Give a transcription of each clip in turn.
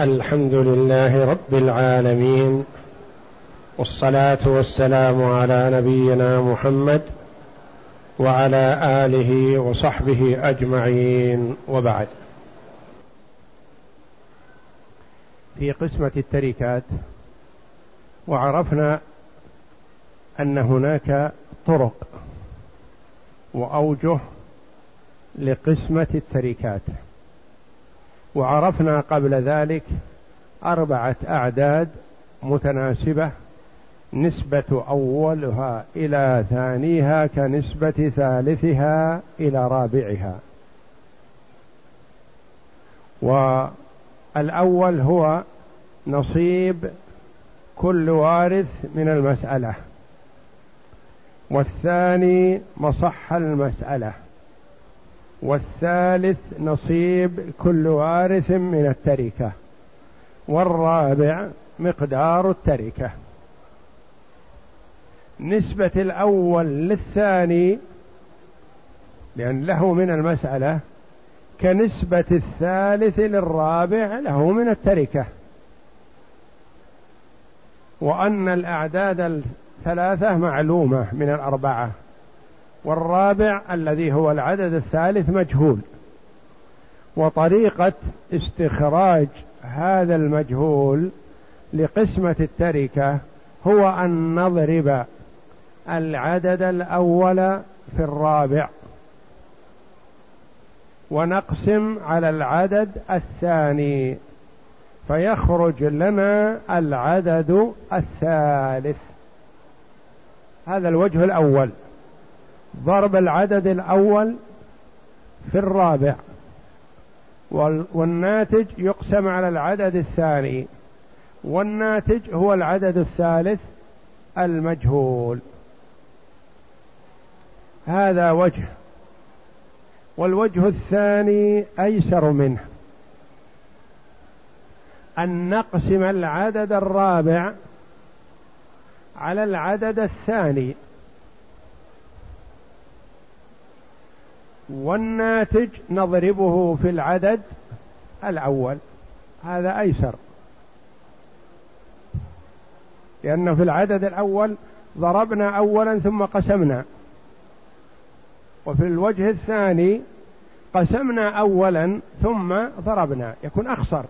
الحمد لله رب العالمين والصلاة والسلام على نبينا محمد وعلى آله وصحبه أجمعين وبعد. في قسمة التركات وعرفنا أن هناك طرق وأوجه لقسمة التركات. وعرفنا قبل ذلك أربعة أعداد متناسبة نسبة أولها إلى ثانيها كنسبة ثالثها إلى رابعها. والأول هو نصيب كل وارث من المسألة والثاني مصح المسألة. والثالث نصيب كل وارث من التركة والرابع مقدار التركة. نسبة الأول للثاني لأن له من المسألة كنسبة الثالث للرابع له من التركة. وأن الأعداد الثلاثة معلومة من الأربعة. والرابع الذي هو العدد الثالث مجهول. وطريقة استخراج هذا المجهول لقسمة التركة هو أن نضرب العدد الأول في الرابع. ونقسم على العدد الثاني. فيخرج لنا العدد الثالث. هذا الوجه الأول. ضرب العدد الأول في الرابع. والناتج يقسم على العدد الثاني. والناتج هو العدد الثالث المجهول. هذا وجه. والوجه الثاني أيسر منه. أن نقسم العدد الرابع على العدد الثاني. والناتج نضربه في العدد الأول. هذا أيسر. لأنه في العدد الأول ضربنا أولا ثم قسمنا. وفي الوجه الثاني قسمنا أولا ثم ضربنا. يكون أخسر.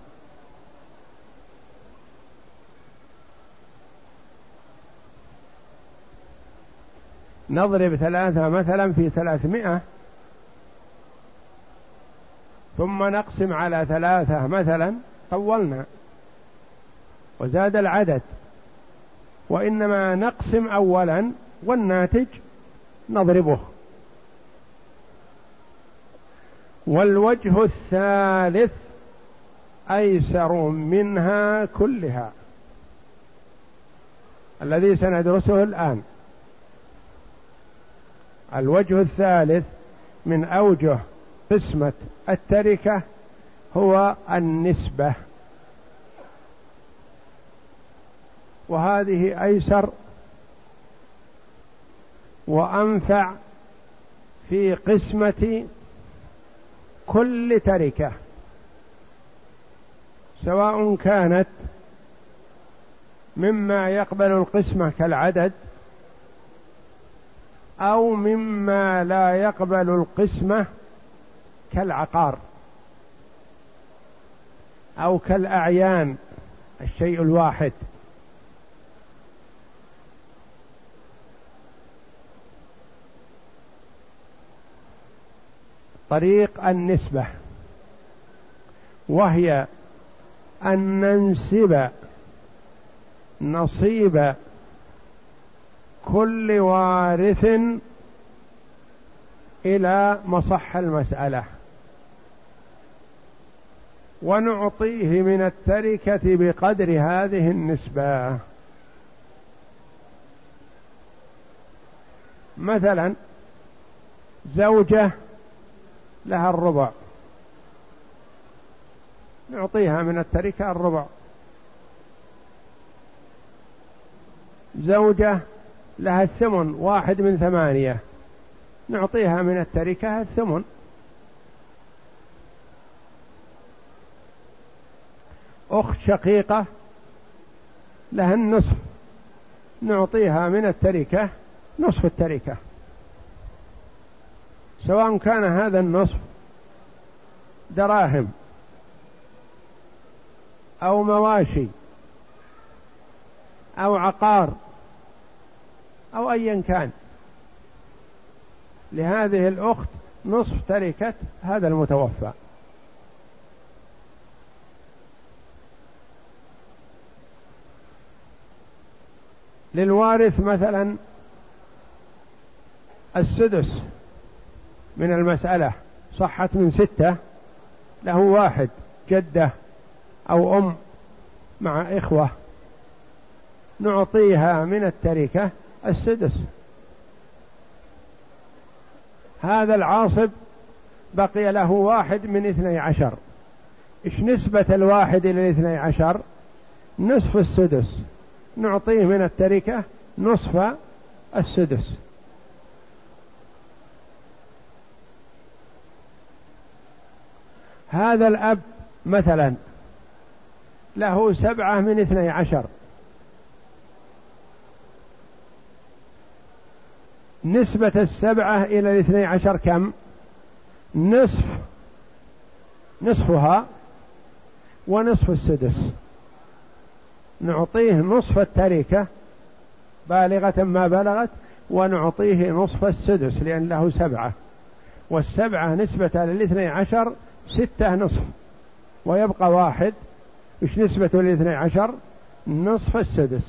نضرب ثلاثة مثلا في ثلاثمائة. ثم نقسم على ثلاثة. مثلا طولنا وزاد العدد وإنما نقسم أولا والناتج نضربه. والوجه الثالث أيسر منها كلها الذي سندرسه الآن. الوجه الثالث من أوجه قسمة التركة هو النسبة. وهذه أيسر وأنفع في قسمة كل تركة سواء كانت مما يقبل القسمة كالعدد أو مما لا يقبل القسمة كالعقار أو كالأعيان الشيء الواحد. طريق النسبة وهي أن ننسب نصيب كل وارث إلى مصح المسألة. ونعطيه من التركة بقدر هذه النسبة. مثلا زوجة لها الربع. نعطيها من التركة الربع. زوجة لها الثمن واحد من ثمانية. نعطيها من التركة الثمن. أخت شقيقة لها النصف نعطيها من التركة نصف التركة. سواء كان هذا النصف دراهم أو مواشي أو عقار أو أيا كان. لهذه الأخت نصف تركة هذا المتوفى. للوارث مثلا السدس من المسألة صحت من ستة له واحد جدة أو أم مع إخوة نعطيها من التركة السدس. هذا العاصب بقي له واحد من اثني عشر. إيش نسبة الواحد إلى الاثني عشر؟ نصف السدس. نعطيه من التركة نصف السدس. هذا الأب مثلا له سبعة من اثني عشر. نسبة السبعة إلى الاثني عشر كم؟ نصف نصفها ونصف السدس. نعطيه نصف التركة بالغة ما بلغت ونعطيه نصف السدس لأن له سبعة. والسبعة نسبة للاثني عشر ستة نصف ويبقى واحد. إيش نسبة للاثني عشر؟ نصف السدس.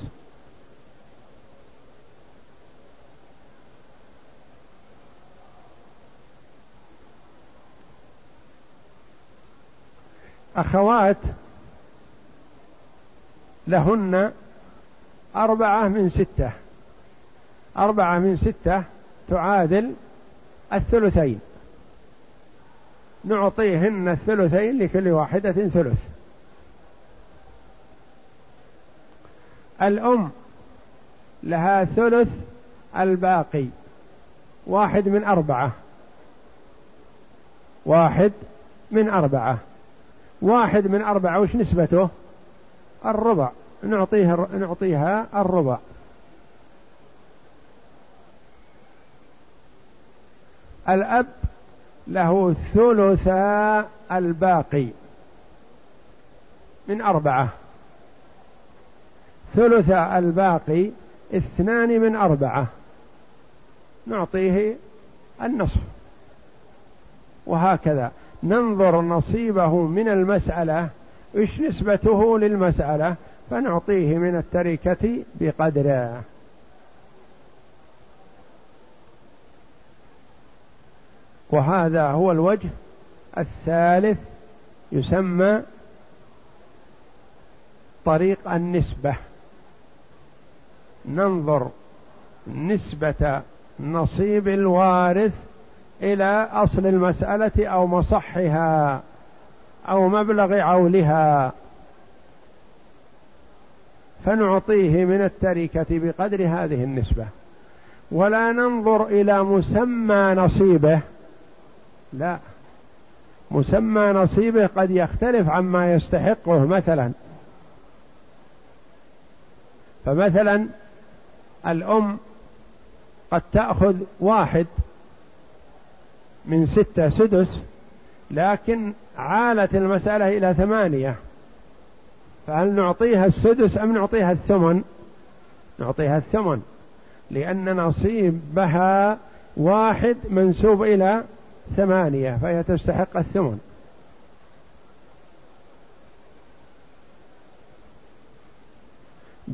أخوات لهن أربعة من ستة. أربعة من ستة تعادل الثلثين. نعطيهن الثلثين لكل واحدة ثلث. الأم لها ثلث الباقي. واحد من أربعة. واحد من أربعة. واحد من أربعة وش نسبته؟ الربع. نعطيه نعطيها الربع. الأب له ثلثا الباقي من أربعة. ثلثا الباقي اثنان من أربعة. نعطيه النصف. وهكذا. ننظر نصيبه من المسألة إيش نسبته للمسألة؟ فنعطيه من التركة بقدره وهذا هو الوجه الثالث يسمى طريق النسبة. ننظر نسبة نصيب الوارث إلى أصل المسألة أو مصحها. أو مبلغ عولها فنعطيه من التركة بقدر هذه النسبة. ولا ننظر إلى مسمى نصيبه لا مسمى نصيبه قد يختلف عما يستحقه مثلا. فمثلا الأم قد تأخذ واحد من ستة سدس لكن عالت المسألة إلى ثمانية. فهل نعطيها السدس أم نعطيها الثمن؟ نعطيها الثمن لأن نصيبها واحد منسوب إلى ثمانية فهي تستحق الثمن.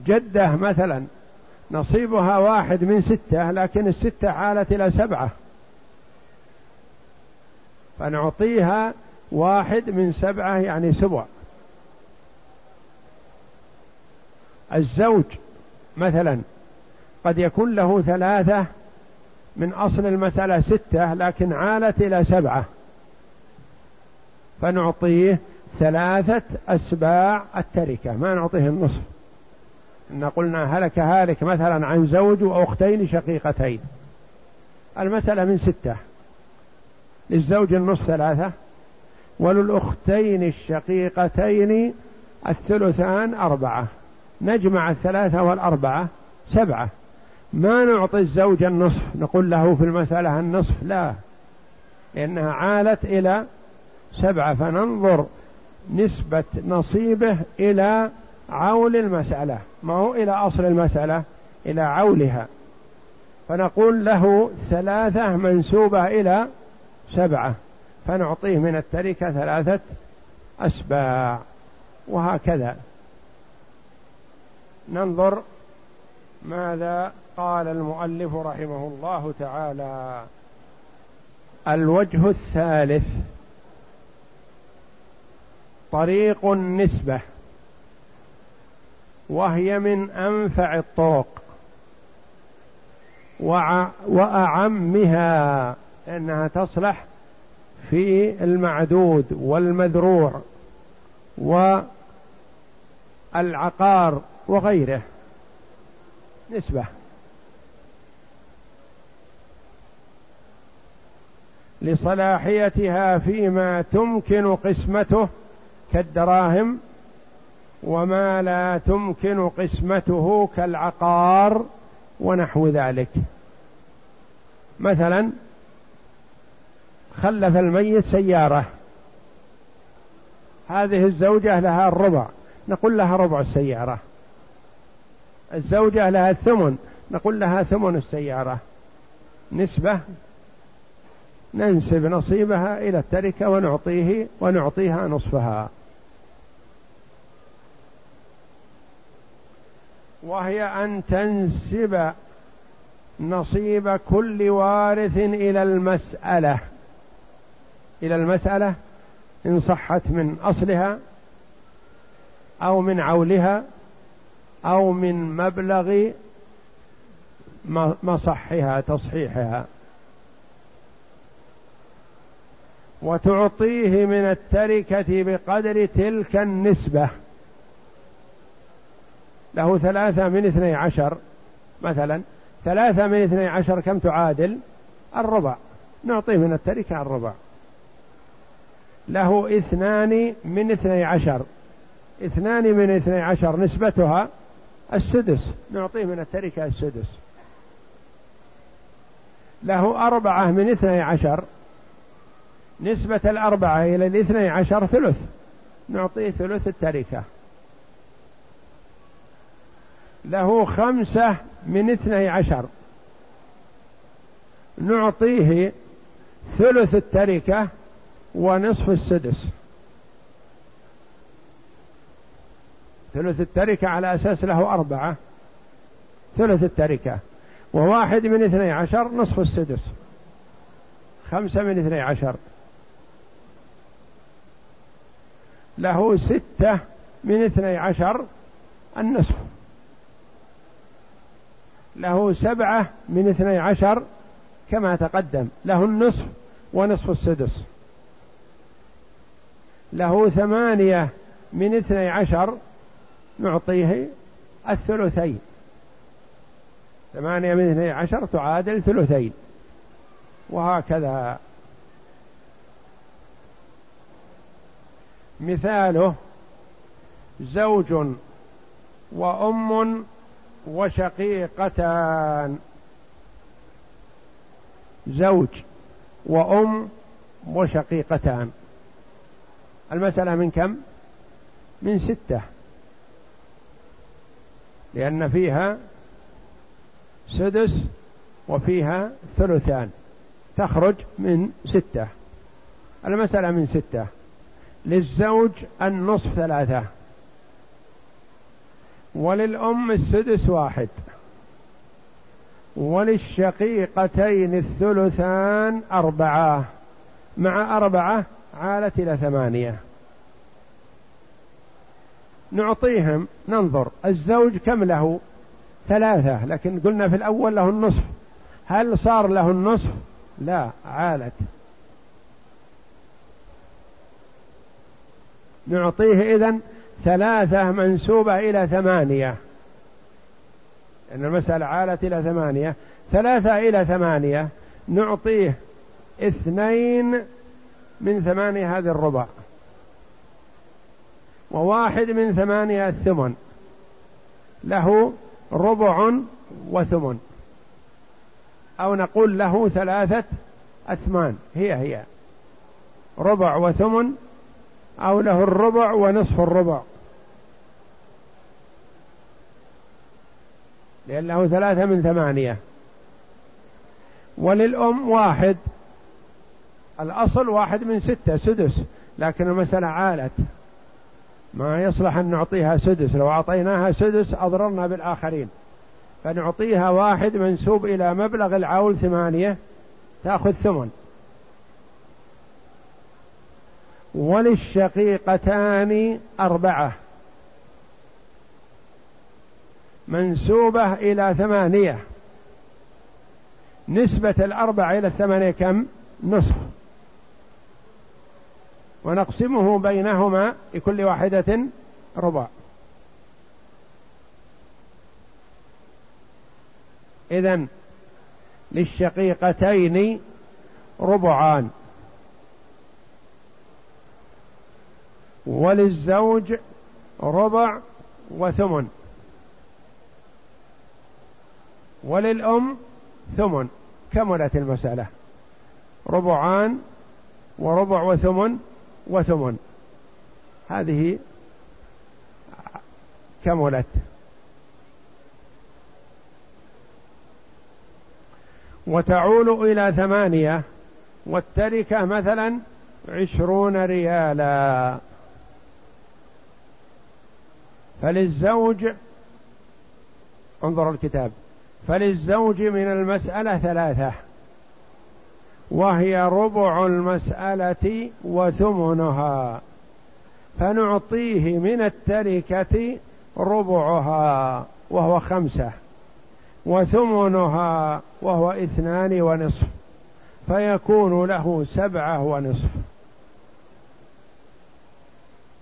جدة مثلا نصيبها واحد من ستة لكن الستة عالت إلى سبعة. فنعطيها واحد من سبعة يعني سبع. الزوج مثلا قد يكون له ثلاثة من أصل المسألة ستة لكن عالت إلى سبعة. فنعطيه ثلاثة أسباع التركة. ما نعطيه النصف. إن قلنا هلك هالك مثلا عن زوج وأختين شقيقتين. المسألة من ستة. للزوج النصف ثلاثة وللأختين الشقيقتين الثلثان أربعة. نجمع الثلاثة والأربعة سبعة. ما نعطي الزوج النصف؟ نقول له في المسألة النصف لا لأنها عالت إلى سبعة فننظر نسبة نصيبه إلى عول المسألة. ما هو إلى أصل المسألة؟ إلى عولها. فنقول له ثلاثة منسوبة إلى سبعة فنعطيه من التركة ثلاثة أسباع وهكذا. ننظر ماذا قال المؤلف رحمه الله تعالى. الوجه الثالث طريق النسبة وهي من أنفع الطرق وأعمها. إنها تصلح في المعدود والمذروع والعقار وغيره. نسبة. لصلاحيتها فيما تمكن قسمته كالدراهم وما لا تمكن قسمته كالعقار ونحو ذلك. مثلا خلف الميت سيارة. هذه الزوجة لها الربع نقول لها ربع السيارة. الزوجة لها الثمن نقول لها ثمن السيارة. نسبة؟ ننسب نصيبها إلى التركة ونعطيه ونعطيها نصفها. وهي أن تنسب نصيب كل وارث إلى المسألة. إلى المسألة إن صحت من أصلها أو من عولها أو من مبلغ مصحها تصحيحها. وتعطيه من التركة بقدر تلك النسبة. له ثلاثة من اثني عشر مثلا ثلاثة من اثني عشر كم تعادل؟ الربع. نعطيه من التركة الربع. له اثنان من اثني عشر. اثنان من اثني عشر نسبتها السدس. نعطيه من التركة السدس. له أربعة من اثني عشر. نسبة الأربعة إلى الاثني عشر ثلث. نعطيه ثلث التركة. له خمسة من اثني عشر. نعطيه ثلث التركة ونصف السدس. ثلث التركة على أساس له أربعة. ثلث التركة. وواحد من اثني عشر نصف السدس. خمسة من اثني عشر. له ستة من اثني عشر النصف. له سبعة من اثني عشر كما تقدم. له النصف ونصف السدس. له ثمانية من اثني عشر نعطيه الثلثين. ثمانية من اثني عشر تعادل ثلثين. وهكذا. مثاله زوج وأم وشقيقتان. زوج وأم وشقيقتان. المسألة من كم؟ من ستة. لأن فيها سدس وفيها ثلثان. تخرج من ستة. المسألة من ستة. للزوج النصف ثلاثة. وللأم السدس واحد. وللشقيقتين الثلثان أربعة. مع أربعة عالت إلى ثمانية. نعطيهم ننظر الزوج كم له؟ ثلاثة لكن قلنا في الأول له النصف. هل صار له النصف؟ لا عالت. نعطيه إذن ثلاثة منسوبة إلى ثمانية. لأن المسألة عالت إلى ثمانية. ثلاثة إلى ثمانية. نعطيه اثنين من ثمانية هذه الربع وواحد من ثمانية الثمن. له ربع وثمن. أو نقول له ثلاثة أثمان. هي هي. ربع وثمن أو له الربع ونصف الربع. لأنه ثلاثة من ثمانية. وللأم واحد. الأصل واحد من ستة سدس. لكن المسألة عالت. ما يصلح أن نعطيها سدس. لو أعطيناها سدس أضررنا بالآخرين. فنعطيها واحد منسوب إلى مبلغ العول ثمانية تأخذ ثمن. وللشقيقتان أربعة. منسوبة إلى ثمانية. نسبة الأربعة إلى الثمانية كم؟ نصف. ونقسمه بينهما لكل واحدة ربع. إذن للشقيقتين ربعان. وللزوج ربع وثمن. وللأم ثمن. كملت المسألة؟ ربعان وربع وثمن. وثمن. هذه كملت وتعول إلى ثمانية والتركة مثلا عشرون ريالا. فللزوج انظر الكتاب فللزوج من المسألة ثلاثة. وهي ربع المسألة وثمنها. فنعطيه من التركة ربعها وهو خمسة وثمنها وهو اثنان ونصف فيكون له سبعة ونصف.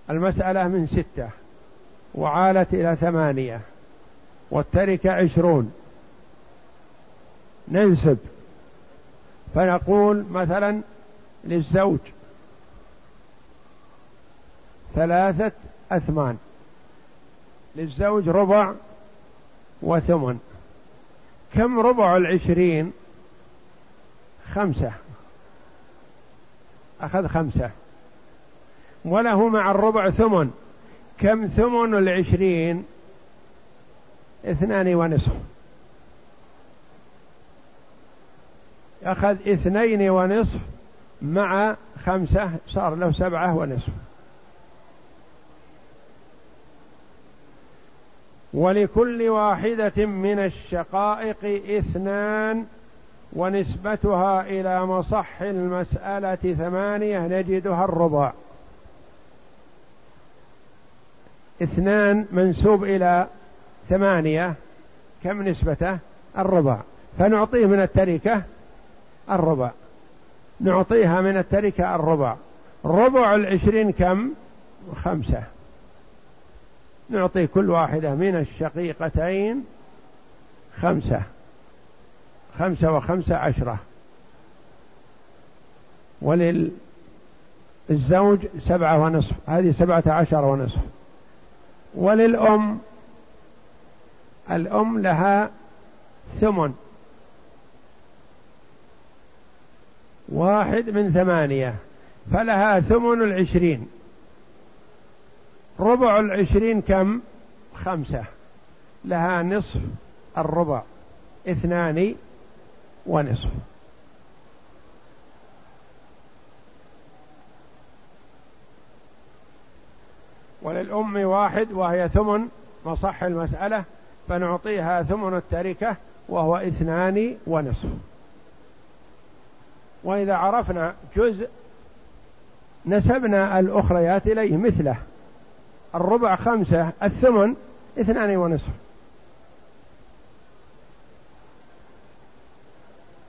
المسألة من ستة وعالت إلى ثمانية والتركة عشرون. ننسب. فنقول مثلا للزوج ثلاثة أثمان للزوج ربع وثمن. كم ربع العشرين؟ خمسة. أخذ خمسة. وله مع الربع ثمن. كم ثمن العشرين؟ اثنان ونصف. أخذ اثنين ونصف مع خمسة صار له سبعة ونصف. ولكل واحدة من الشقائق اثنان ونسبتها إلى مصح المسألة ثمانية نجدها الربع. اثنان منسوب إلى ثمانية كم نسبته؟ الربع. فنعطيه من التركة الربع. نعطيها من التركة الربع. ربع العشرين كم؟ خمسة. نعطي كل واحدة من الشقيقتين خمسة. خمسة وخمسة عشرة. وللزوج سبعة ونصف. هذه سبعة عشر ونصف. وللأم الأم لها ثمن. واحد من ثمانية فلها ثمن العشرين. ربع العشرين كم؟ خمسة. لها نصف الربع اثنان ونصف. وللأم واحد وهي ثمن مصح المسألة فنعطيها ثمن التركة وهو اثنان ونصف. وإذا عرفنا جزء نسبنا الأخريات إليه مثله. الربع خمسة الثمن اثنان ونصف.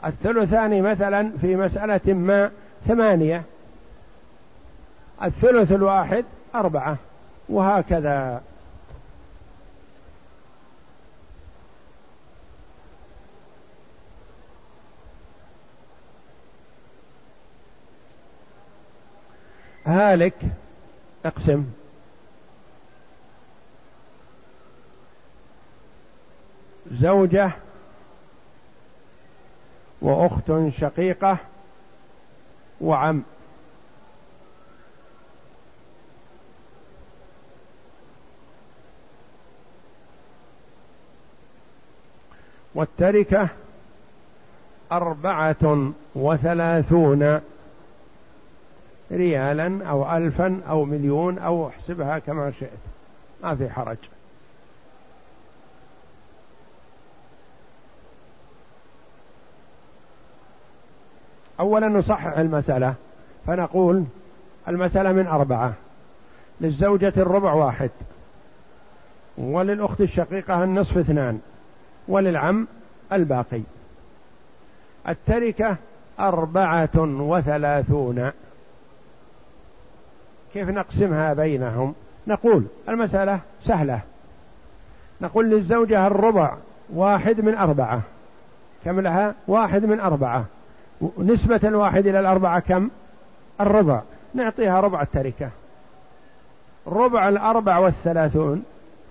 الثلثان مثلا في مسألة ما ثمانية. الثلث الواحد أربعة. وهكذا. هالك. أقسم. زوجة. وأخت شقيقة. وعم. والتركة أربعة وثلاثون ريالا أو ألفا أو مليون أو احسبها كما شئت. ما في حرج. أولا نصحح المسألة. فنقول المسألة من أربعة. للزوجة الربع واحد. وللأخت الشقيقة النصف اثنان. وللعم الباقي. التركة أربعة وثلاثون. كيف نقسمها بينهم؟ نقول المسألة سهلة. نقول للزوجة الربع واحد من أربعة. كم لها؟ واحد من أربعة. نسبة الواحد إلى الأربعة كم؟ الربع. نعطيها ربع التركة. ربع الأربع والثلاثون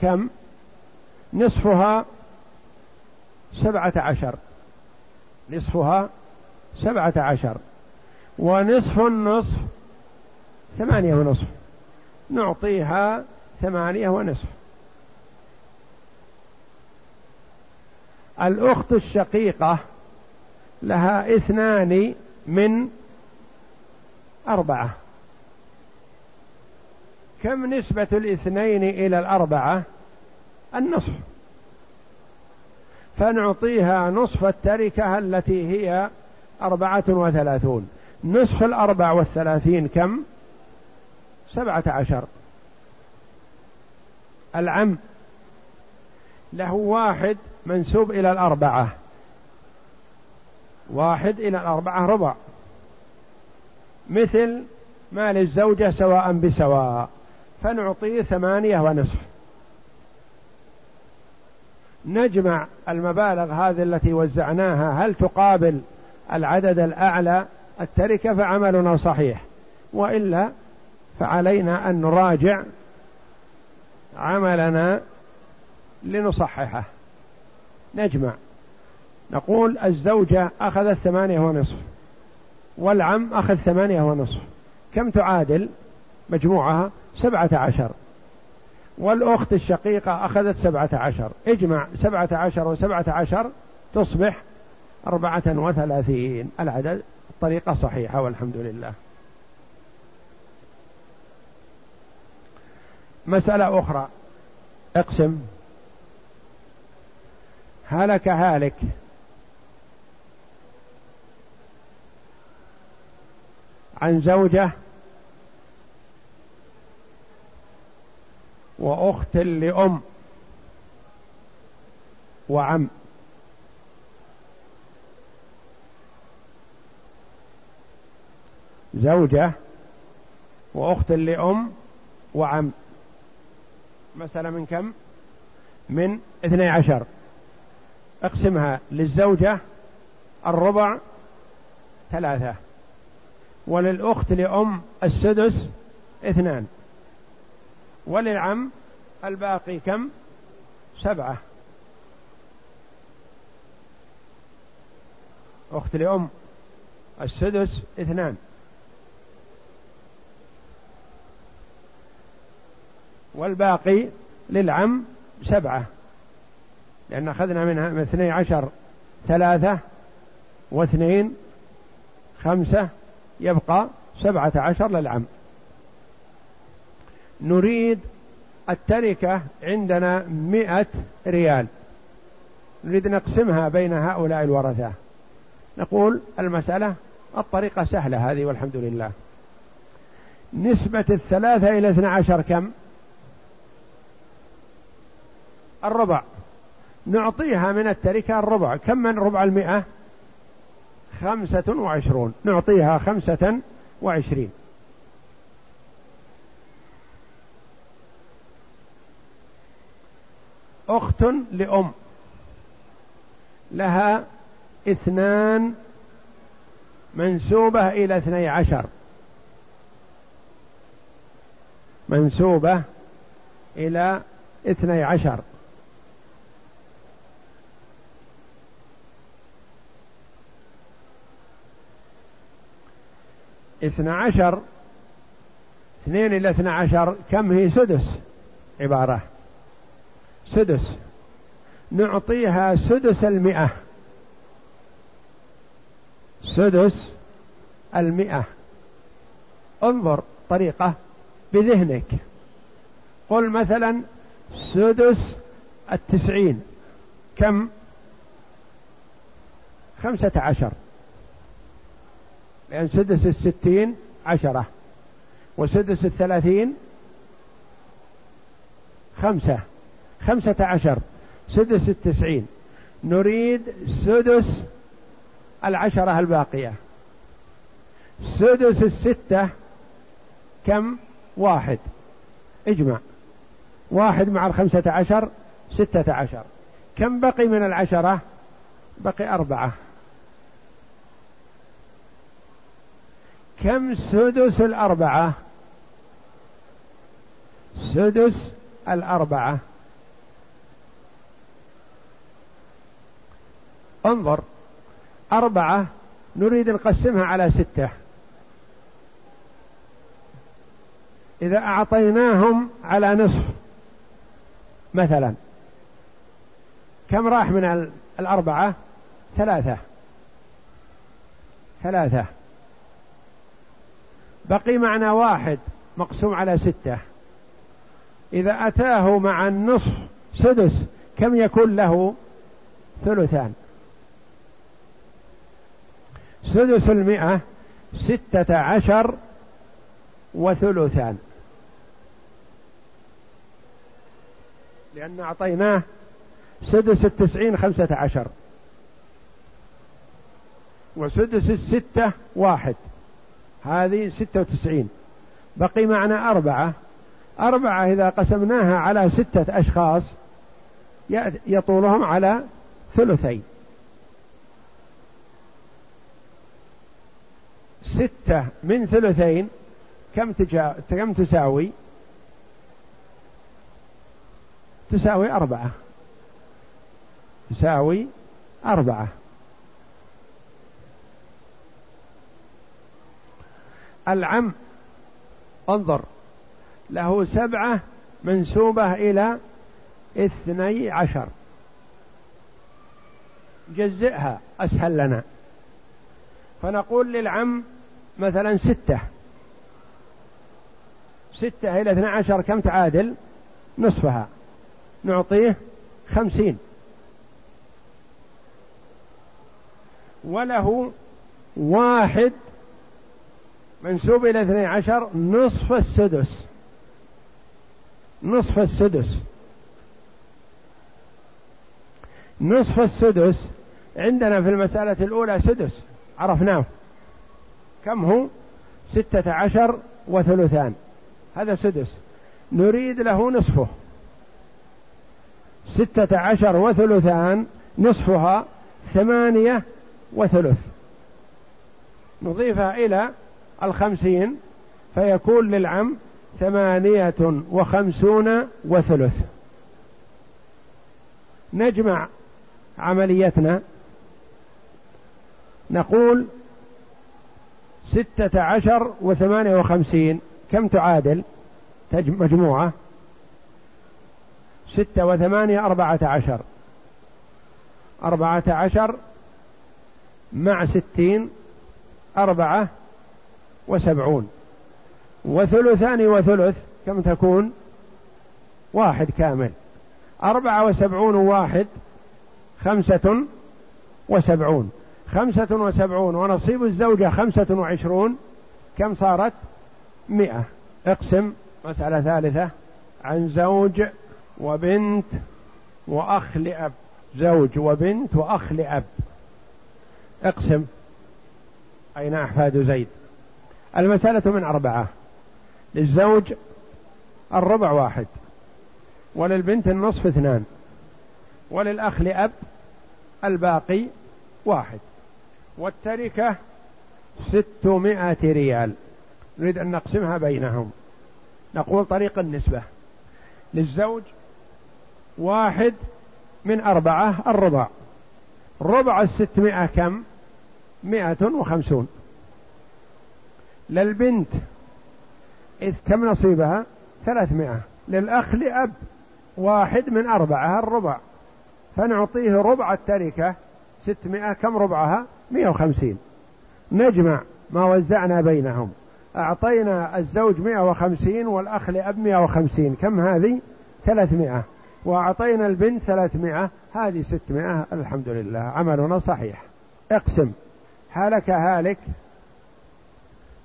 كم؟ نصفها سبعة عشر. نصفها سبعة عشر. ونصف النصف ثمانية ونصف. نعطيها ثمانية ونصف. الأخت الشقيقة لها اثنان من أربعة. كم نسبة الاثنين إلى الأربعة؟ النصف. فنعطيها نصف التركة التي هي أربعة وثلاثون. نصف الأربع والثلاثين كم؟ سبعة عشر. العم له واحد منسوب إلى الأربعة. واحد إلى الأربعة ربع. مثل مال الزوجة سواء بسواء. فنعطيه ثمانية ونصف. نجمع المبالغ هذه التي وزعناها. هل تقابل العدد الأعلى؟ التركة فعملنا صحيح. وإلا فعلينا أن نراجع عملنا لنصححه. نجمع. نقول الزوجة أخذت ثمانية ونصف والعم أخذ ثمانية ونصف. كم تعادل؟ مجموعها سبعة عشر. والأخت الشقيقة أخذت سبعة عشر. اجمع سبعة عشر وسبعة عشر تصبح أربعة وثلاثين. العدد الطريقة صحيحة والحمد لله. مسألة أخرى. اقسم. هلك هالك. عن زوجة. وأخت لأم. وعم. زوجة. وأخت لأم. وعم. مسألة من كم؟ من اثني عشر. اقسمها للزوجة الربع ثلاثة وللأخت لأم السدس اثنان وللعم الباقي كم؟ سبعة. أخت لأم السدس اثنان. والباقي للعم سبعة. لأن أخذنا منها من اثني عشر ثلاثة واثنين خمسة يبقى سبعة عشر للعم. نريد التركة عندنا مئة ريال. نريد نقسمها بين هؤلاء الورثة. نقول المسألة الطريقة سهلة هذه والحمد لله. نسبة الثلاثة إلى اثنى عشر كم؟ الربع. نعطيها من التركة الربع. كم من ربع المئة؟ خمسة وعشرون. نعطيها خمسة وعشرين. أخت لأم. لها اثنان منسوبة إلى اثني عشر. منسوبة إلى اثني عشر. اثنى عشر. اثنين إلى اثنى عشر كم هي؟ سدس. عبارة. سدس. نعطيها سدس المئة. سدس المئة. انظر طريقة بذهنك. قل مثلا سدس التسعين. كم؟ خمسة عشر. لأن سدس الستين عشرة وسدس الثلاثين خمسة خمسة عشر سدس التسعين. نريد سدس العشرة الباقية. سدس الستة كم؟ واحد. اجمع. واحد مع الخمسة عشر ستة عشر. كم بقي من العشرة؟ بقي أربعة. كم سدس الأربعة؟ سدس الأربعة. انظر. أربعة نريد نقسمها على ستة. إذا أعطيناهم على نصف مثلا. كم راح من الأربعة؟ ثلاثة. ثلاثة. بقي معنا واحد مقسوم على ستة. إذا أتاه مع النصف سدس كم يكون له؟ ثلثان. سدس المئة ستة عشر وثلثان. لأن أعطيناه سدس التسعين خمسة عشر. وسدس الستة واحد. هذه ستة وتسعين. بقي معنا أربعة. أربعة إذا قسمناها على ستة أشخاص يطولهم على ثلثين. ستة من ثلثين كم تجا... كم تساوي؟ تساوي أربعة. تساوي أربعة. العم. انظر. له سبعة منسوبة إلى اثني عشر. جزئها أسهل لنا. فنقول للعم مثلا ستة. ستة إلى اثنى عشر كم تعادل؟ نصفها. نعطيه خمسين. وله واحد منسوب إلى اثني عشر نصف السدس. نصف السدس. نصف السدس عندنا في المسألة الأولى سدس. عرفناه. كم هو؟ ستة عشر وثلثان. هذا سدس. نريد له نصفه. ستة عشر وثلثان نصفها ثمانية وثلث. نضيفها إلى الخمسين فيكون للعم ثمانية وخمسون وثلث. نجمع عمليتنا. نقول ستة عشر وثمانية وخمسين. كم تعادل؟ مجموعة. ستة وثمانية أربعة عشر. أربعة عشر مع ستين أربعة وسبعون. وثلثان وثلث كم تكون؟ واحد كامل. أربعة وسبعون واحد خمسة وسبعون. خمسة وسبعون ونصيب الزوجة خمسة وعشرون كم صارت؟ مئة. اقسم مسألة ثالثة. عن زوج وبنت وأخ لأب. زوج وبنت وأخ لأب. اقسم. أين أحفاد زيد؟ المسألة من أربعة. للزوج الربع واحد. وللبنت النصف اثنان. وللأخ لأب الباقي واحد. والتركة ستمائة ريال. نريد أن نقسمها بينهم. نقول طريق النسبة. للزوج واحد من أربعة الربع. ربع الستمائة كم؟ مائة وخمسون. للبنت. إذ كم نصيبها؟ ثلاثمائة. للأخ لأب. واحد من أربعة الربع. فنعطيه ربع التركة. ستمائة. كم ربعها؟ مئة وخمسين. نجمع ما وزعنا بينهم. أعطينا الزوج مئة وخمسين والأخ لأب مئة وخمسين. كم هذه؟ ثلاثمائة. وأعطينا البنت ثلاثمائة. هذه ستمائة. الحمد لله. عملنا صحيح. اقسم. هلك هالك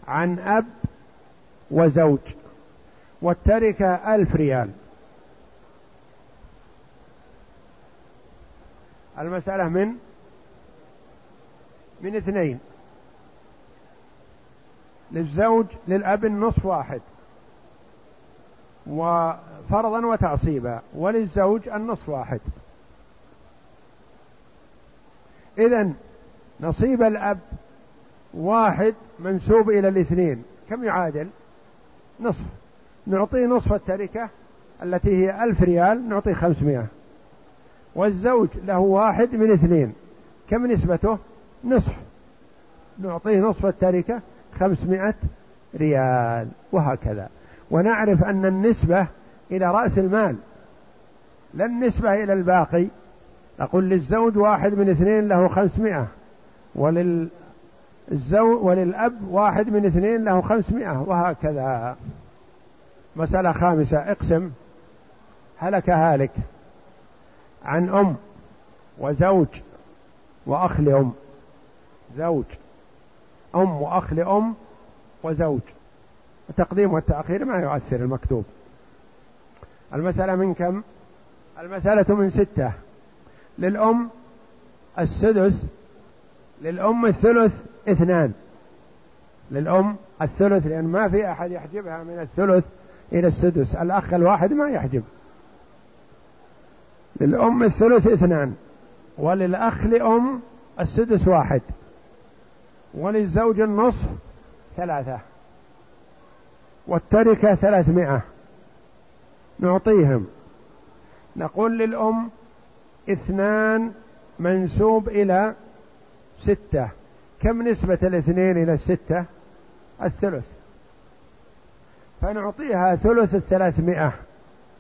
عن أب وزوج والتركة ألف ريال. المسألة من؟ من اثنين. للزوج للأب النصف واحد وفرضا وتعصيبا وللزوج النصف واحد. إذا نصيب الأب واحد منسوب إلى الاثنين. كم يعادل؟ نصف. نعطيه نصف التركة التي هي ألف ريال نعطيه خمسمائة. والزوج له واحد من اثنين. كم نسبته؟ نصف. نعطيه نصف التركة خمسمائة ريال. وهكذا. ونعرف أن النسبة إلى رأس المال. لا النسبة إلى الباقي. نقول للزوج واحد من اثنين له خمسمائة. ولل الزوج وللأب واحد من اثنين له خمسمائة وهكذا. مسألة خامسة اقسم هلك هالك عن أم وزوج وأخ لأم. زوج أم وأخ لأم وزوج. التقديم والتأخير ما يؤثر المكتوب. المسألة من كم؟ المسألة من ستة. للأم السدس للأم الثلث اثنان. للأم الثلث لأن ما في أحد يحجبها من الثلث إلى السدس. الأخ الواحد ما يحجب. للأم الثلث اثنان وللأخ لأم السدس واحد وللزوج النصف ثلاثة والتركة ثلاثمائة. نعطيهم. نقول للأم اثنان منسوب إلى ستة. كم نسبة الاثنين إلى الستة؟ الثلث. فنعطيها ثلث الثلاثمائة.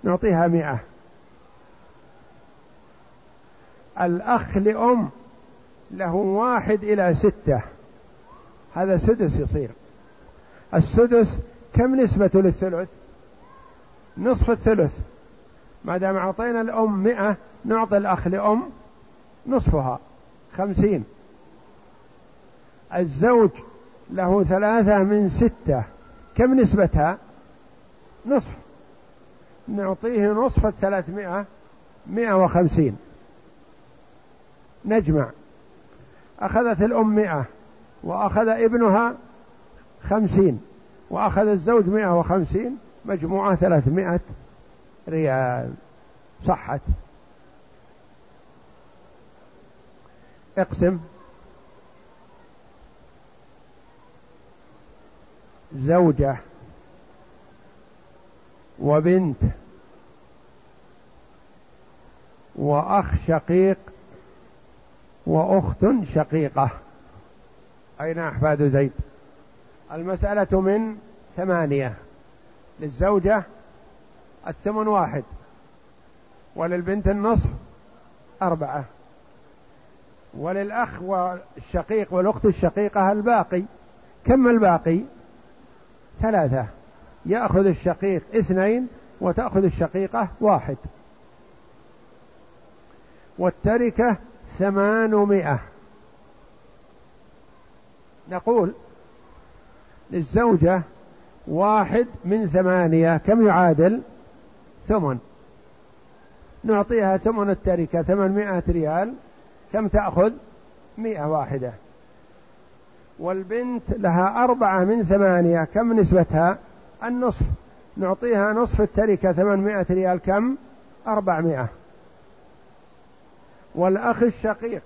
نعطيها مئة. الأخ لأم له واحد إلى ستة. هذا سدس يصير. السدس كم نسبة للثلث؟ نصف الثلث. ما دام أعطينا الأم مئة نعطي الأخ لأم نصفها خمسين. الزوج له ثلاثة من ستة. كم نسبتها؟ نصف. نعطيه نصف الثلاثمائة مئة وخمسين. نجمع. أخذت الأم مئة وأخذ ابنها خمسين وأخذ الزوج مئة وخمسين مجموعة ثلاثمائة ريال. صحت. اقسم. زوجة وبنت وأخ شقيق وأخت شقيقة. أين أحفاد زيد؟ المسألة من ثمانية. للزوجة الثمن واحد وللبنت النصف أربعة. وللأخ والشقيق والأخت الشقيقة الباقي. كم الباقي؟ ثلاثة. يأخذ الشقيق اثنين وتأخذ الشقيقة واحد. والتركة ثمانمائة. نقول للزوجة واحد من ثمانية كم يعادل؟ ثمن. نعطيها ثمن التركة ثمانمائة ريال. كم تأخذ؟ مئة واحدة. والبنت لها أربعة من ثمانية. كم نسبتها؟ النصف. نعطيها نصف التركة ثمانمائة ريال. كم؟ أربعمائة. والأخ الشقيق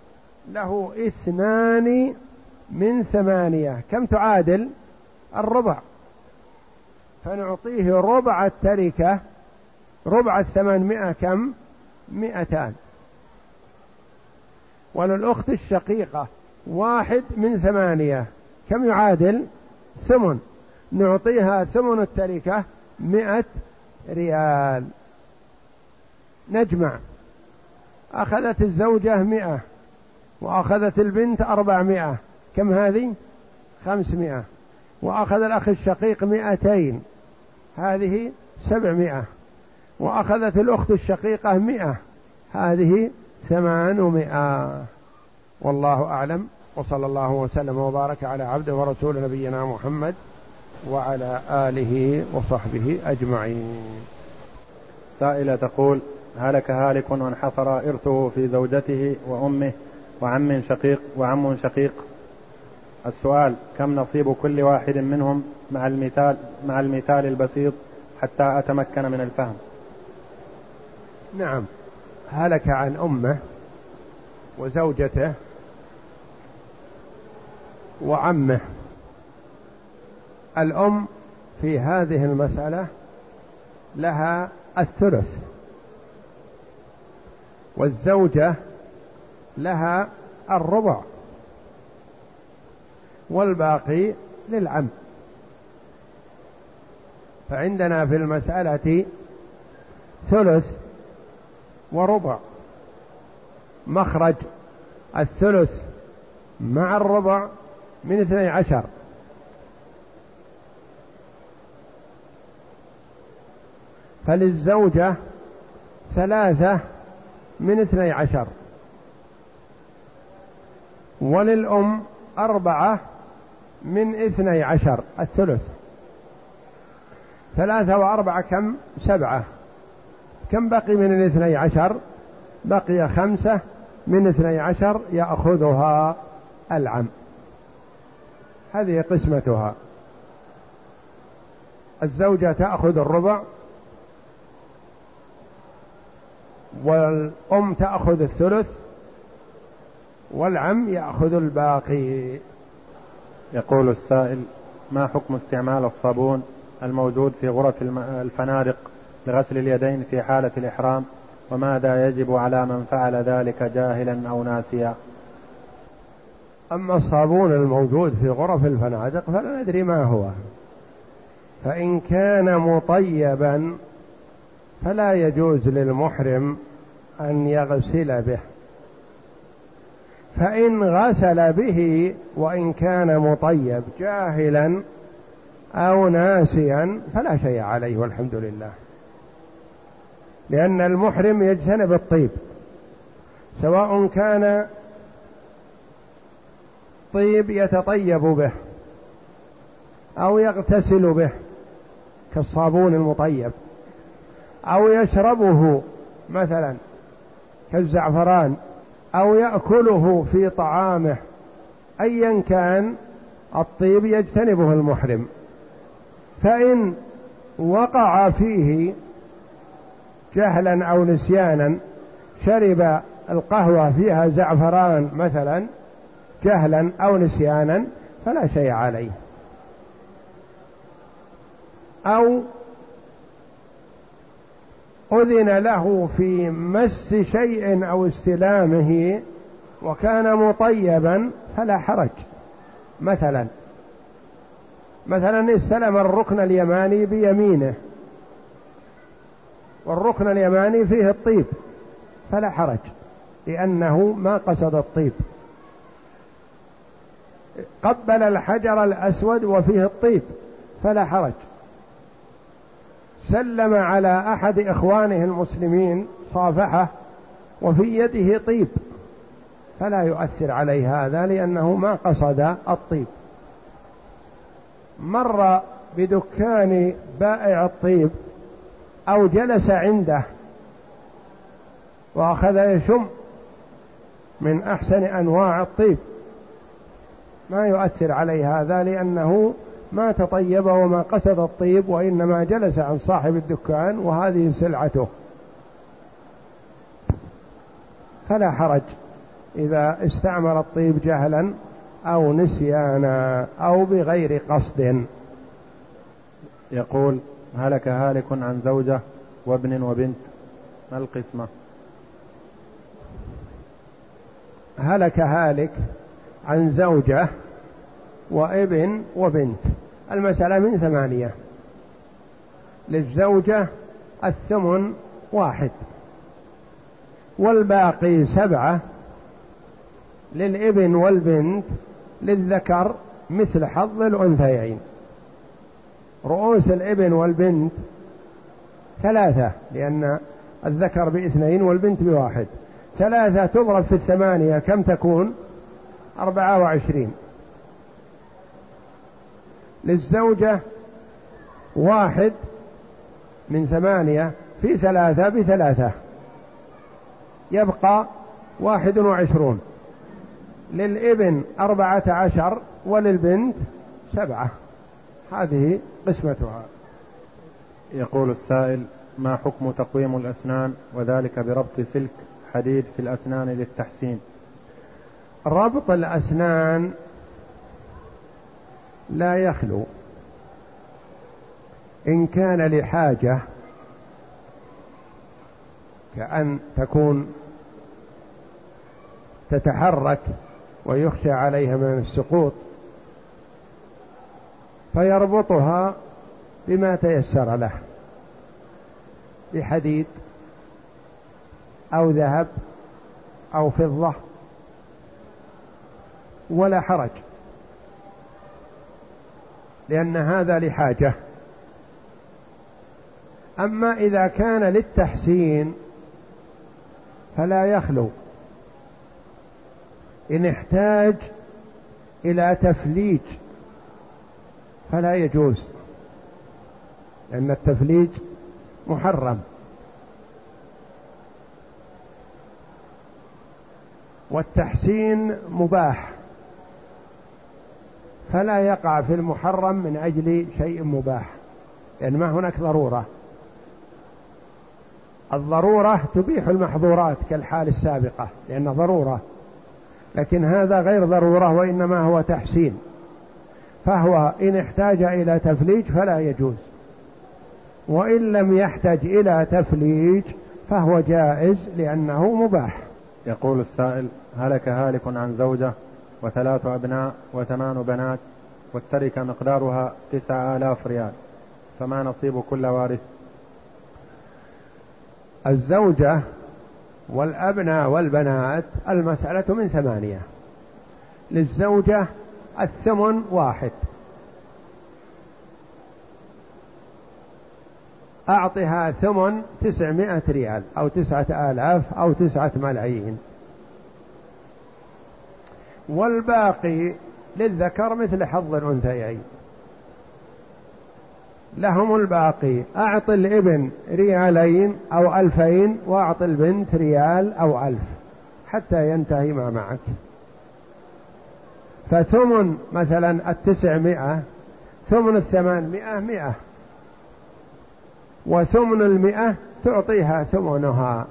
له اثنان من ثمانية. كم تعادل؟ الربع. فنعطيه ربع التركة. ربع الثمانمائة. كم؟ مئتان. وللأخت الشقيقة واحد من ثمانية. كم يعادل؟ ثمن. نعطيها ثمن التركة مئة ريال. نجمع. أخذت الزوجة مئة وأخذت البنت أربعمائة. كم هذه؟ خمسمائة. وأخذ الأخ الشقيق مئتين. هذه سبعمائة. وأخذت الأخت الشقيقة مئة. هذه ثمانمائة. والله أعلم. وصلى الله وسلم وبارك على عبده ورسول نبينا محمد وعلى آله وصحبه أجمعين. سائلة تقول هلك هالك وانحصر إرثه في زوجته وأمه وعم شقيق وعم شقيق. السؤال كم نصيب كل واحد منهم مع المثال مع المثال البسيط حتى أتمكن من الفهم؟ نعم هلك عن أمه وزوجته وعمه. الأم في هذه المسألة لها الثلث. والزوجة لها الربع. والباقي للعم. فعندنا في المسألة ثلث وربع. مخرج الثلث مع الربع من اثني عشر. فللزوجة ثلاثة من اثني عشر. وللأم أربعة من اثني عشر الثلث. ثلاثة وأربعة كم؟ سبعة. كم بقي من الاثني عشر؟ بقي خمسة من اثني عشر يأخذها العم. هذه قسمتها. الزوجة تأخذ الربع والأم تأخذ الثلث والعم يأخذ الباقي. يقول السائل ما حكم استعمال الصابون الموجود في غرف الفنادق لغسل اليدين في حالة الإحرام؟ وماذا يجب على من فعل ذلك جاهلا أو ناسيا؟ أما الصابون الموجود في غرف الفنادق فلا ندري ما هو. فإن كان مطيبا فلا يجوز للمحرم أن يغسل به. فإن غسل به وإن كان مطيب جاهلا أو ناسيا فلا شيء عليه والحمد لله. لأن المحرم يجتنب الطيب. سواء كان طيب يتطيب به أو يغتسل به كالصابون المطيب أو يشربه مثلا كالزعفران أو يأكله في طعامه أيا كان الطيب يجتنبه المحرم. فإن وقع فيه جهلا أو نسيانا شرب القهوة فيها زعفران مثلا جهلا أو نسيانا فلا شيء عليه. أو أذن له في مس شيء أو استلامه وكان مطيبا فلا حرج. مثلا مثلا استلم الركن اليماني بيمينه والركن اليماني فيه الطيب فلا حرج لأنه ما قصد الطيب. قبل الحجر الأسود وفيه الطيب فلا حرج. سلم على أحد إخوانه المسلمين صافحه وفي يده طيب فلا يؤثر عليه هذا لأنه ما قصد الطيب. مر بدكان بائع الطيب أو جلس عنده وأخذ يشم من أحسن أنواع الطيب. ما يؤثر عليه هذا لأنه ما تطيب وما قصد الطيب وإنما جلس عن صاحب الدكان وهذه سلعته. فلا حرج إذا استعمل الطيب جهلا أو نسيانا أو بغير قصد. يقول هلك هالك عن زوجة وابن وبنت ما القسمة؟ هلك هالك عن زوجة وابن وبنت. المسألة من ثمانية. للزوجة الثمن واحد. والباقي سبعة. للابن والبنت للذكر مثل حظ الأنثيين. رؤوس الابن والبنت ثلاثة لأن الذكر بإثنين والبنت بواحد. ثلاثة تضرب في الثمانية كم تكون؟ أربعة وعشرين. للزوجة واحد من ثمانية في ثلاثة بثلاثة. يبقى واحد وعشرون. للابن أربعة عشر وللبنت سبعة. هذه قسمتها. يقول السائل ما حكم تقويم الأسنان وذلك بربط سلك حديد في الأسنان للتحسين؟ ربط الأسنان لا يخلو. إن كان لحاجة كأن تكون تتحرك ويخشى عليها من السقوط فيربطها بما تيسر له بحديد أو ذهب أو فضة ولا حرج. لأن هذا لحاجة. أما إذا كان للتحسين فلا يخلو. إن احتاج إلى تفليج فلا يجوز. لأن التفليج محرم. والتحسين مباح. فلا يقع في المحرم من أجل شيء مباح لأن ما هناك ضرورة. الضرورة تبيح المحظورات كالحال السابقة لأن ضرورة. لكن هذا غير ضرورة وإنما هو تحسين. فهو إن احتاج إلى تفليج فلا يجوز. وإن لم يحتج إلى تفليج فهو جائز لأنه مباح. يقول السائل هلك هالك عن زوجة وثلاث أبناء وثمان بنات والتركة مقدارها تسعة آلاف ريال فما نصيب كل وارث. الزوجة والأبناء والبنات المسألة من ثمانية. للزوجة الثمن واحد. أعطها ثمن تسعمائة ريال أو تسعة آلاف أو تسعة ملايين. والباقي للذكر مثل حظ الأنثيين. لهم الباقي. أعط الإبن ريالين أو ألفين وأعط البنت ريال أو ألف حتى ينتهي ما معك. فثمن مثلا التسعمائة ثمن الثمانمائة مئة وثمن المئة تعطيها ثمنها.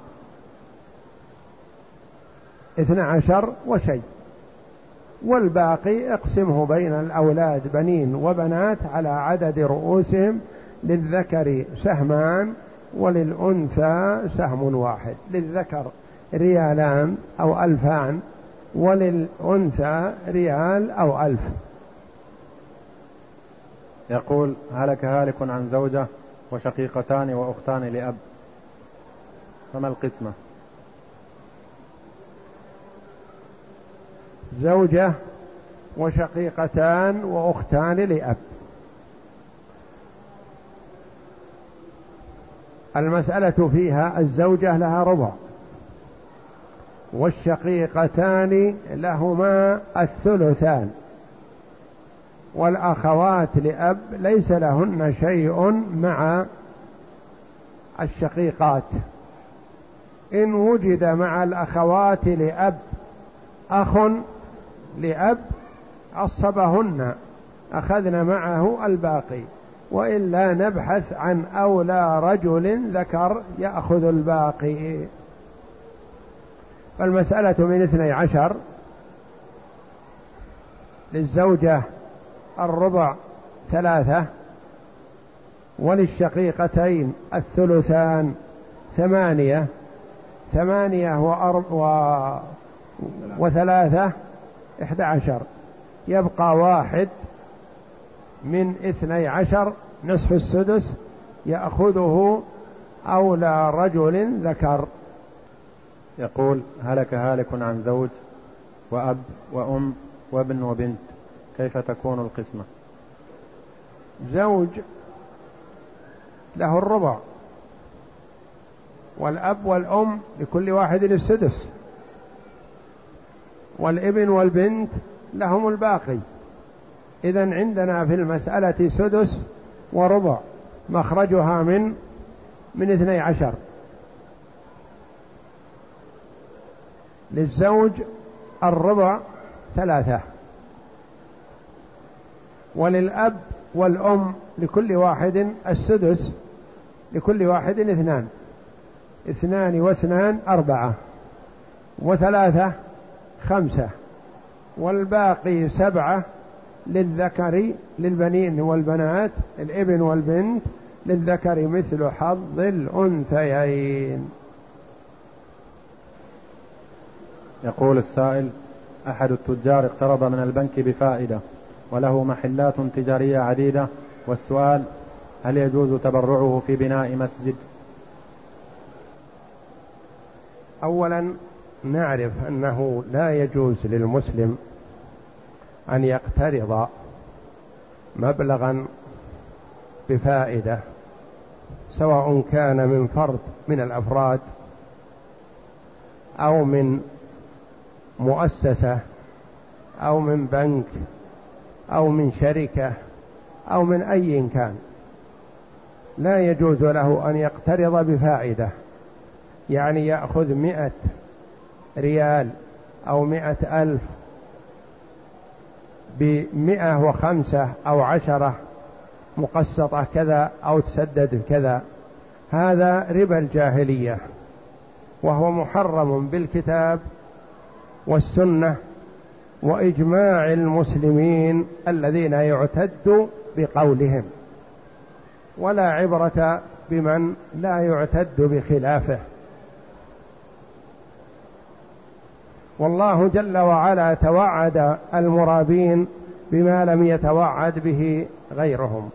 اثنى عشر وشيء. والباقي اقسمه بين الأولاد بنين وبنات على عدد رؤوسهم للذكر سهمان وللأنثى سهم واحد للذكر ريالان أو ألفان وللأنثى ريال أو ألف. يقول هلك هالك عن زوجة وشقيقتان وأختان لأب. فما القسمة؟ زوجة وشقيقتان وأختان لأب. المسألة فيها الزوجة لها ربع والشقيقتان لهما الثلثان والأخوات لأب ليس لهن شيء مع الشقيقات. إن وجد مع الأخوات لأب أخ لأب عصبهن أخذنا معه الباقي. وإلا نبحث عن أولى رجل ذكر يأخذ الباقي. فالمسألة من اثني عشر للزوجة الربع ثلاثة وللشقيقتين الثلثان ثمانية ثمانية وأرب و... وثلاثة إحدى عشر. يبقى واحد من اثني عشر نصف السدس يأخذه أولى رجل ذكر. يقول هلك هالك عن زوج وأب وأم وابن وبنت كيف تكون القسمة؟ زوج له الربع والأب والأم لكل واحد السدس والابن والبنت لهم الباقي. إذا عندنا في المسألة سدس وربع مخرجها من من اثني عشر. للزوج الربع ثلاثة. وللأب والأم لكل واحد السدس لكل واحد اثنان. اثنان واثنان أربعة. وثلاثة خمسة والباقي سبعة للذكر للبنين والبنات الإبن والبنت للذكر مثل حظ الأنثيين. يقول السائل أحد التجار اقترض من البنك بفائدة وله محلات تجارية عديدة والسؤال هل يجوز تبرعه في بناء مسجد؟ اولا نعرف أنه لا يجوز للمسلم أن يقترض مبلغا بفائدة سواء كان من فرد من الأفراد أو من مؤسسة أو من بنك أو من شركة أو من أي كان. لا يجوز له أن يقترض بفائدة يعني يأخذ مئة ريال أو مئة ألف بمئة وخمسة أو عشرة مقسطة كذا أو تسدد كذا. هذا ربا الجاهلية وهو محرم بالكتاب والسنة وإجماع المسلمين الذين يعتد بقولهم. ولا عبرة بمن لا يعتد بخلافه. والله جل وعلا توعد المرابين بما لم يتوعد به غيرهم.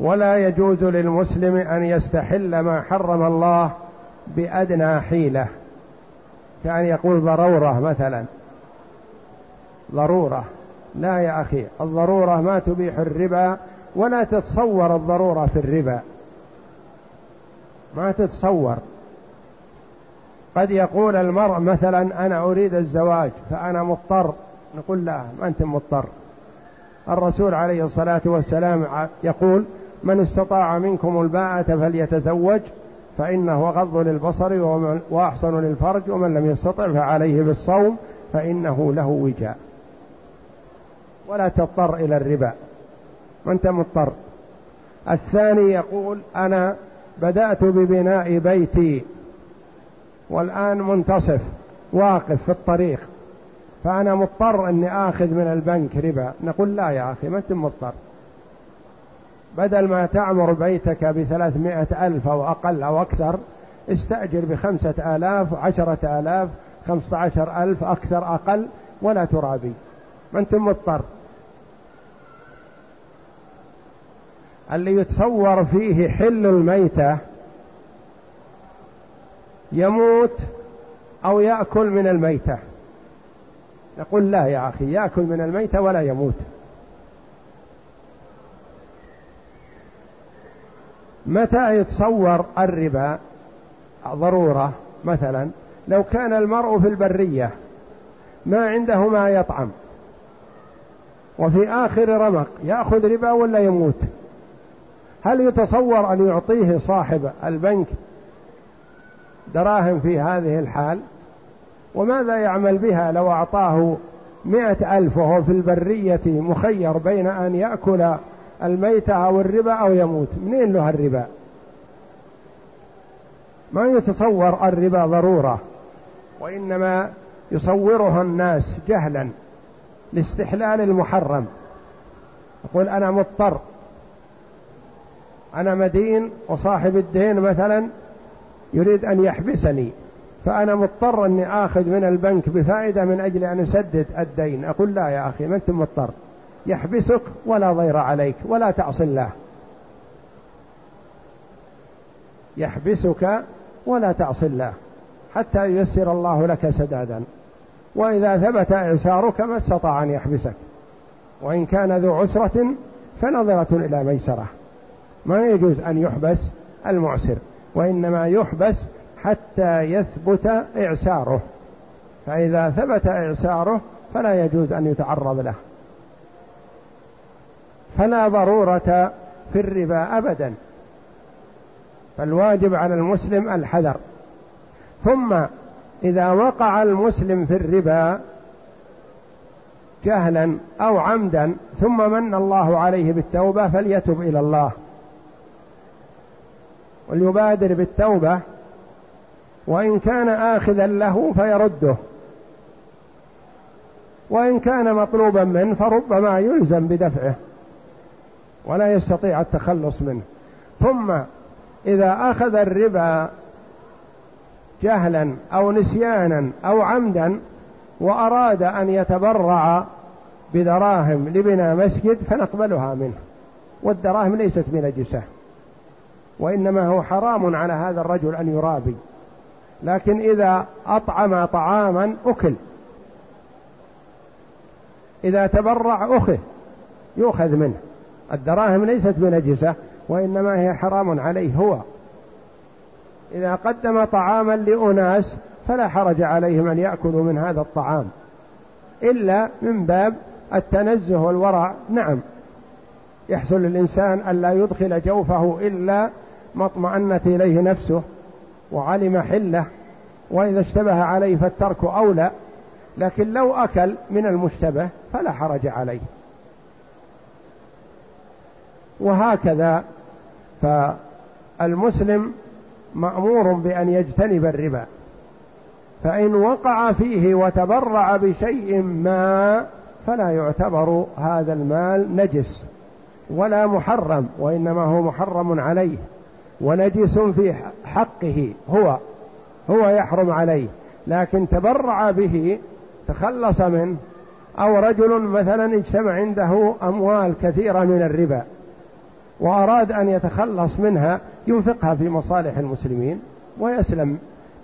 ولا يجوز للمسلم أن يستحل ما حرم الله بأدنى حيلة كأن يقول ضرورة مثلا. ضرورة. لا يا أخي الضرورة ما تبيح الربا ولا تتصور الضرورة في الربا. ما تتصور. قد يقول المرء مثلا أنا أريد الزواج فأنا مضطر. نقول لا ما أنت مضطر. الرسول عليه الصلاة والسلام يقول من استطاع منكم الباءة فليتزوج فإنه غض للبصر وأحسن للفرج ومن لم يستطع فعليه بالصوم فإنه له وجاء. ولا تضطر إلى الربا. ما أنت مضطر. الثاني يقول أنا بدأت ببناء بيتي والآن منتصف واقف في الطريق. فأنا مضطر أني آخذ من البنك ربا. نقول لا يا أخي ما أنت مضطر. بدل ما تعمر بيتك بثلاثمائة ألف أو أقل أو أكثر استأجر بخمسة آلاف عشرة آلاف خمسة عشر ألف أكثر أقل ولا ترابي. ما أنت مضطر. اللي يتصور فيه حل الميتة يموت أو يأكل من الميتة. نقول لا يا أخي يأكل من الميتة ولا يموت. متى يتصور الربا ضرورة؟ مثلا لو كان المرء في البرية ما عنده ما يطعم وفي آخر رمق يأخذ ربا ولا يموت. هل يتصور أن يعطيه صاحب البنك دراهم في هذه الحال وماذا يعمل بها لو أعطاه مئة ألف وهو في البرية مخير بين أن يأكل الميتة أو الربا أو يموت؟ منين له الربا؟ ما يتصور الربا ضرورة وإنما يصورها الناس جهلا لاستحلال المحرم. يقول أنا مضطر أنا مدين وصاحب الدين مثلا يريد أن يحبسني فأنا مضطر أني آخذ من البنك بفائدة من أجل أن أسدد الدين. أقول لا يا أخي ما أنت مضطر. يحبسك ولا ضير عليك ولا تعصي الله. يحبسك ولا تعصي الله حتى ييسر الله لك سدادا. وإذا ثبت إعسارك ما استطاع أن يحبسك. وإن كان ذو عسرة فنظرة إلى ميسرة. ما يجوز أن يحبس المعسر. وإنما يحبس حتى يثبت إعساره. فإذا ثبت إعساره فلا يجوز أن يتعرض له. فلا ضرورة في الربا أبدا. فالواجب على المسلم الحذر. ثم إذا وقع المسلم في الربا جهلا أو عمدا ثم من الله عليه بالتوبة فليتب إلى الله. وليبادر بالتوبة وإن كان آخذا له فيرده. وإن كان مطلوبا منه فربما يلزم بدفعه ولا يستطيع التخلص منه. ثم إذا أخذ الربا جهلا أو نسيانا أو عمدا وأراد أن يتبرع بدراهم لبناء مسجد فنقبلها منه. والدراهم ليست بنجسة وإنما هو حرام على هذا الرجل أن يرابي. لكن إذا أطعم طعاما أكل. إذا تبرع أخذ يؤخذ منه. الدراهم ليست بنجسة وإنما هي حرام عليه هو. إذا قدم طعاما لأناس فلا حرج عليهم أن يأكلوا من هذا الطعام. إلا من باب التنزه والورع. نعم. يحصل للإنسان ألا يدخل جوفه إلا ما اطمأنت إليه نفسه وعلم حله وإذا اشتبه عليه فالترك أولى لكن لو أكل من المشتبه فلا حرج عليه. وهكذا فالمسلم مأمور بأن يجتنب الربا. فإن وقع فيه وتبرع بشيء ما فلا يعتبر هذا المال نجس ولا محرم وإنما هو محرم عليه. ونجس في حقه هو هو يحرم عليه. لكن تبرع به تخلص منه أو رجل مثلا اجتمع عنده أموال كثيرة من الربا وأراد أن يتخلص منها ينفقها في مصالح المسلمين ويسلم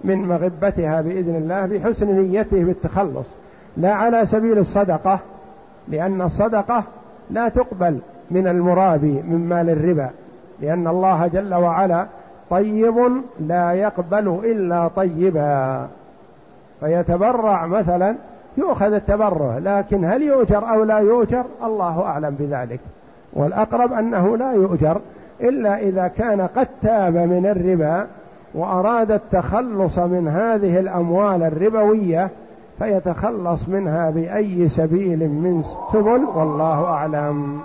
من مغبتها بإذن الله بحسن نيته بالتخلص. لا على سبيل الصدقة لأن الصدقة لا تقبل من المرابي من مال الربا. لأن الله جل وعلا طيب لا يقبل إلا طيبا. فيتبرع مثلا يؤخذ التبرع لكن هل يؤجر أو لا يؤجر؟ الله أعلم بذلك. والأقرب أنه لا يؤجر إلا إذا كان قد تاب من الربا وأراد التخلص من هذه الأموال الربوية فيتخلص منها بأي سبيل من سبل والله أعلم.